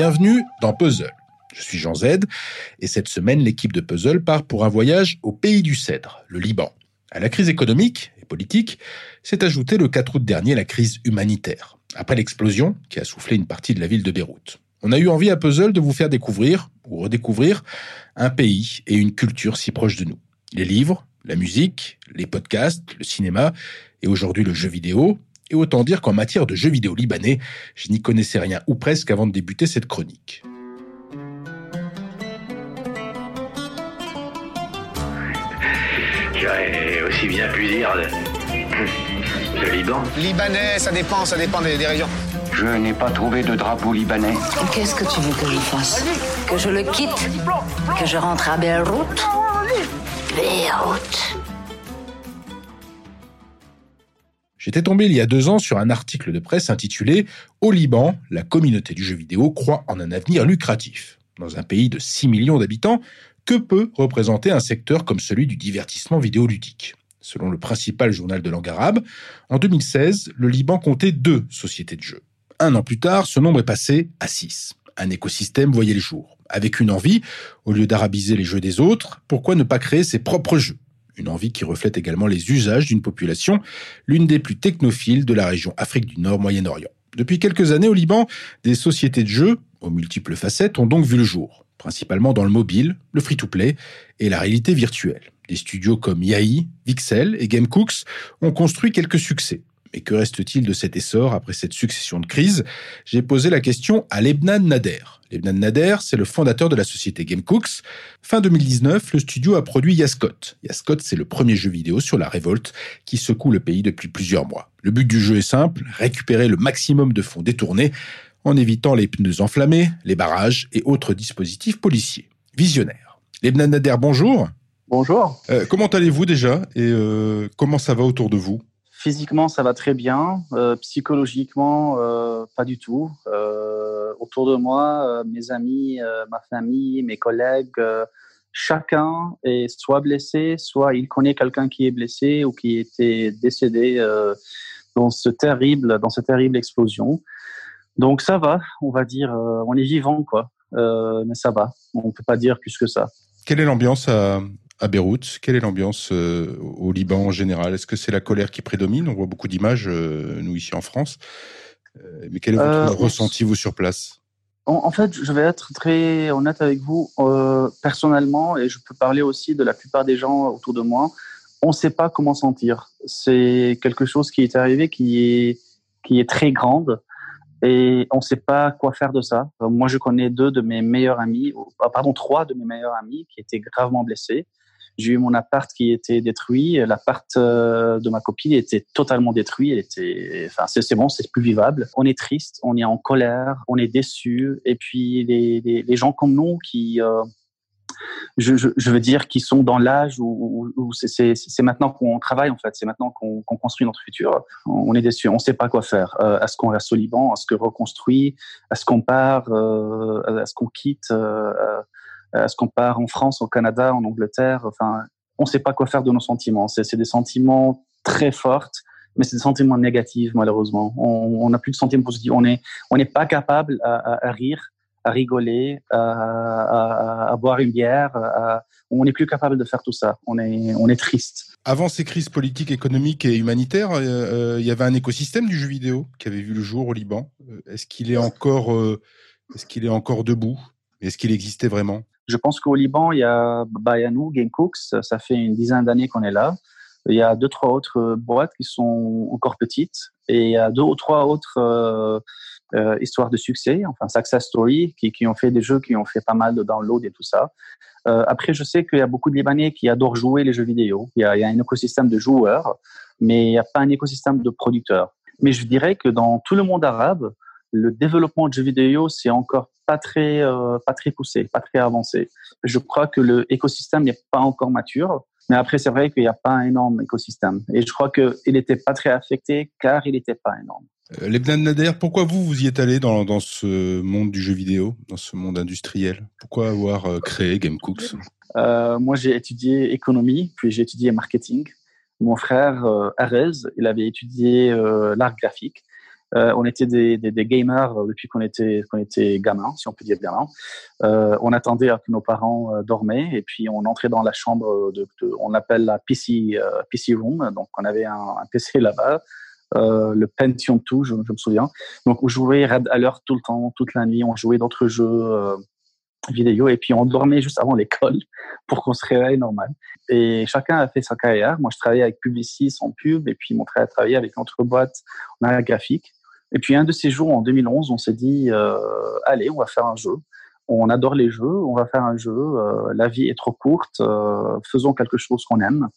Bienvenue dans Puzzle. Je suis Jean Z et cette semaine, l'équipe de Puzzle part pour un voyage au pays du cèdre, le Liban. À la crise économique et politique s'est ajoutée le 4 août dernier la crise humanitaire, après l'explosion qui a soufflé une partie de la ville de Beyrouth. On a eu envie à Puzzle de vous faire découvrir ou redécouvrir un pays et une culture si proches de nous. Les livres, la musique, les podcasts, le cinéma et aujourd'hui le jeu vidéo. Et autant dire qu'en matière de jeux vidéo libanais, je n'y connaissais rien ou presque avant de débuter cette chronique. J'aurais aussi bien pu dire le, le Liban. Libanais, ça dépend, ça dépend des, des régions. Je n'ai pas trouvé de drapeau libanais. Qu'est-ce que tu veux que je fasse Que je le quitte Que je rentre à Beyrouth Beyrouth. J'étais tombé il y a deux ans sur un article de presse intitulé Au Liban, la communauté du jeu vidéo croit en un avenir lucratif. Dans un pays de 6 millions d'habitants, que peut représenter un secteur comme celui du divertissement vidéoludique? Selon le principal journal de langue arabe, en 2016, le Liban comptait deux sociétés de jeux. Un an plus tard, ce nombre est passé à 6. Un écosystème voyait le jour. Avec une envie, au lieu d'arabiser les jeux des autres, pourquoi ne pas créer ses propres jeux? Une envie qui reflète également les usages d'une population, l'une des plus technophiles de la région Afrique du Nord-Moyen-Orient. Depuis quelques années au Liban, des sociétés de jeux, aux multiples facettes, ont donc vu le jour, principalement dans le mobile, le free-to-play et la réalité virtuelle. Des studios comme Yai, Vixel et GameCooks ont construit quelques succès. Mais que reste-t-il de cet essor après cette succession de crises? J'ai posé la question à Lebnan Nader. Lebnan Nader, c'est le fondateur de la société GameCooks. Fin 2019, le studio a produit Yascot. Yascot, c'est le premier jeu vidéo sur la révolte qui secoue le pays depuis plusieurs mois. Le but du jeu est simple, récupérer le maximum de fonds détournés en évitant les pneus enflammés, les barrages et autres dispositifs policiers. Visionnaire. Lebnan Nader, bonjour. Bonjour. Euh, comment allez-vous déjà? Et euh, comment ça va autour de vous? Physiquement, ça va très bien. Euh, psychologiquement, euh, pas du tout. Euh, autour de moi, mes amis, ma famille, mes collègues, chacun est soit blessé, soit il connaît quelqu'un qui est blessé ou qui était décédé dans terrible, dans cette terrible explosion. Donc ça va, on va dire, on est vivant quoi. Mais ça va, on peut pas dire plus que ça. Quelle est l'ambiance à, Beyrouth Quelle est l'ambiance euh, au Liban en général? Est-ce que c'est la colère qui prédomine? On voit beaucoup d'images, euh, nous ici en France. Euh, mais quel est votre ressenti, vous, sur place? En, en fait, je vais être très honnête avec vous. Personnellement, et je peux parler aussi de la plupart des gens autour de moi, on ne sait pas comment sentir. C'est quelque chose qui est arrivé qui est, qui est très grande et on ne sait pas quoi faire de ça. Moi, je connais deux de mes meilleurs amis, ah, pardon, trois de mes meilleurs amis qui étaient gravement blessés. J'ai eu mon appart qui était détruit. L'appart euh, de ma copine était totalement détruit. Était, enfin, c'est bon, c'est plus vivable. On est triste, on est en colère, on est déçu. Et puis les, les, gens comme nous qui, euh, je, veux dire, qui sont dans l'âge où, où, où c'est- maintenant qu'on travaille en fait, c'est maintenant qu'on qu'on construit notre futur. On est déçu, on ne sait pas quoi faire. Euh, est-ce qu'on reste au Liban? Est-ce qu'on reconstruit? Est-ce qu'on part? Euh, Est-ce qu'on quitte? Euh, Est-ce qu'on part en France, au Canada, en Angleterre? Enfin, on ne sait pas quoi faire de nos sentiments. C'est des sentiments très forts, mais c'est des sentiments négatifs malheureusement. On n'a plus de sentiments positifs. On est on n'est pas capable à, rire, à rigoler, à, boire une bière. on n'est plus capable de faire tout ça. On est on est triste. Avant ces crises politiques, économiques et humanitaires, euh, euh, il y avait un écosystème du jeu vidéo qui avait vu le jour au Liban. Est-ce qu'il est est-ce qu'il est encore debout? Est-ce qu'il existait vraiment? Je pense qu'au Liban, il y a, nous, GameCooks, ça fait une dizaine d'années qu'on est là. Il y a deux, trois autres boîtes qui sont encore petites et il y a deux ou trois autres euh, euh, histoires de succès, enfin success story, qui, qui ont fait des jeux, qui ont fait pas mal de downloads et tout ça. Euh, après, je sais qu'il y a beaucoup de Libanais qui adorent jouer les jeux vidéo. Il y a, il y a un écosystème de joueurs, mais il n'y a pas un écosystème de producteurs. Mais je dirais que dans tout le monde arabe, le développement de jeux vidéo, c'est encore pas très, euh, pas très poussé, pas très avancé. Je crois que le écosystème n'est pas encore mature. Mais après, c'est vrai qu'il n'y a pas un énorme écosystème. Et je crois qu'il n'était pas très affecté car il n'était pas énorme. Euh, Lebnan Nader, pourquoi vous, vous y êtes allé dans, dans ce monde du jeu vidéo, dans ce monde industriel? Pourquoi avoir euh, créé GameCooks? Euh, moi, j'ai étudié économie, puis j'ai étudié marketing. Mon frère, euh, Arez, il avait étudié euh, l'art graphique. Euh, on était des, des, des gamers depuis qu'on était qu'on était gamin, si on peut dire gamin. Euh, on attendait à que nos parents euh, dormaient et puis on entrait dans la chambre de, de on l'appelle la PC euh, PC room. Donc on avait un, PC là-bas. Euh, le Pentium 2, je, je, me souviens. Donc, on jouait Red Alert tout le temps, toute la nuit. On jouait d'autres jeux euh, vidéo et puis on dormait juste avant l'école pour qu'on se réveille normal. Et chacun a fait sa carrière. Moi, je travaillais avec Publicis en pub et puis mon frère a travaillé avec une autre boîte en graphique. Et puis un de ces jours, en 2011, on s'est dit, euh, allez, on va faire un jeu. On adore les jeux, on va faire un jeu. Euh, la vie est trop courte, euh, faisons quelque chose qu'on aime.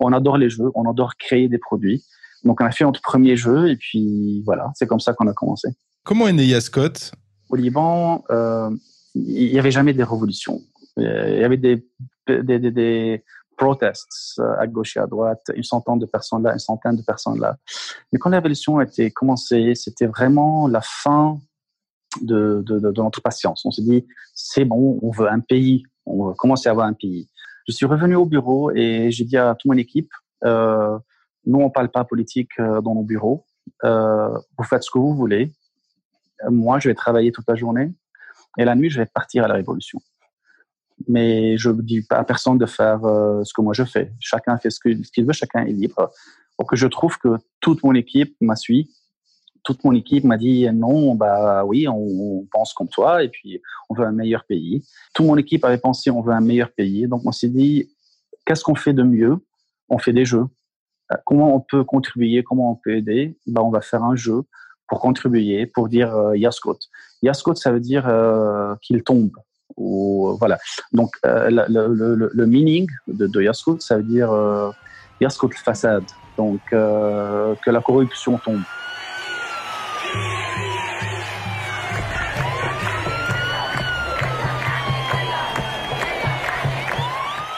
On adore les jeux, on adore créer des produits. Donc on a fait notre premier jeu et puis voilà, c'est comme ça qu'on a commencé. Comment est né Yascot Au Liban, euh, il n'y avait jamais des révolutions. Il y avait des, des, des, des protests à gauche et à droite, une centaine de personnes là, une centaine de personnes là. Mais quand la révolution a été commencée, c'était vraiment la fin de, notre patience. On s'est dit, c'est bon, on veut un pays, on veut commencer à avoir un pays. Je suis revenu au bureau et j'ai dit à toute mon équipe, euh, nous, on parle pas politique euh, dans nos bureaux. Euh, vous faites ce que vous voulez. Moi, je vais travailler toute la journée et la nuit, je vais partir à la révolution. Mais je ne dis pas à personne de faire euh, ce que moi je fais. Chacun fait ce qu'il veut, chacun est libre. Donc, je trouve que toute mon équipe m'a suivi. Toute mon équipe m'a dit non, bah oui, on, pense comme toi et puis on veut un meilleur pays. Toute mon équipe avait pensé on veut un meilleur pays. Donc, on s'est dit qu'est-ce qu'on fait de mieux? On fait des jeux comment on peut contribuer, comment on peut aider, ben, on va faire un jeu pour contribuer, pour dire euh, Yaskot. Yaskot, ça veut dire euh, qu'il tombe. Ou, voilà. Donc, euh, le, meaning de, de ça veut dire euh, Yaskot façade. Donc, euh, que la corruption tombe.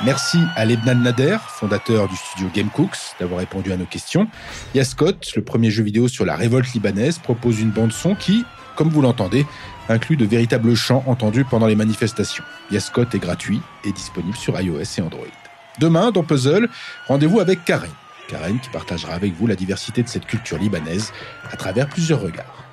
Merci à Lebnan Nader, fondateur du studio Gamecooks, d'avoir répondu à nos questions. Yaskot, le premier jeu vidéo sur la révolte libanaise, propose une bande-son qui, comme vous l'entendez, inclut de véritables chants entendus pendant les manifestations. Yaskot est gratuit et disponible sur iOS et Android. Demain, dans Puzzle, rendez-vous avec Karen. Karen qui partagera avec vous la diversité de cette culture libanaise à travers plusieurs regards.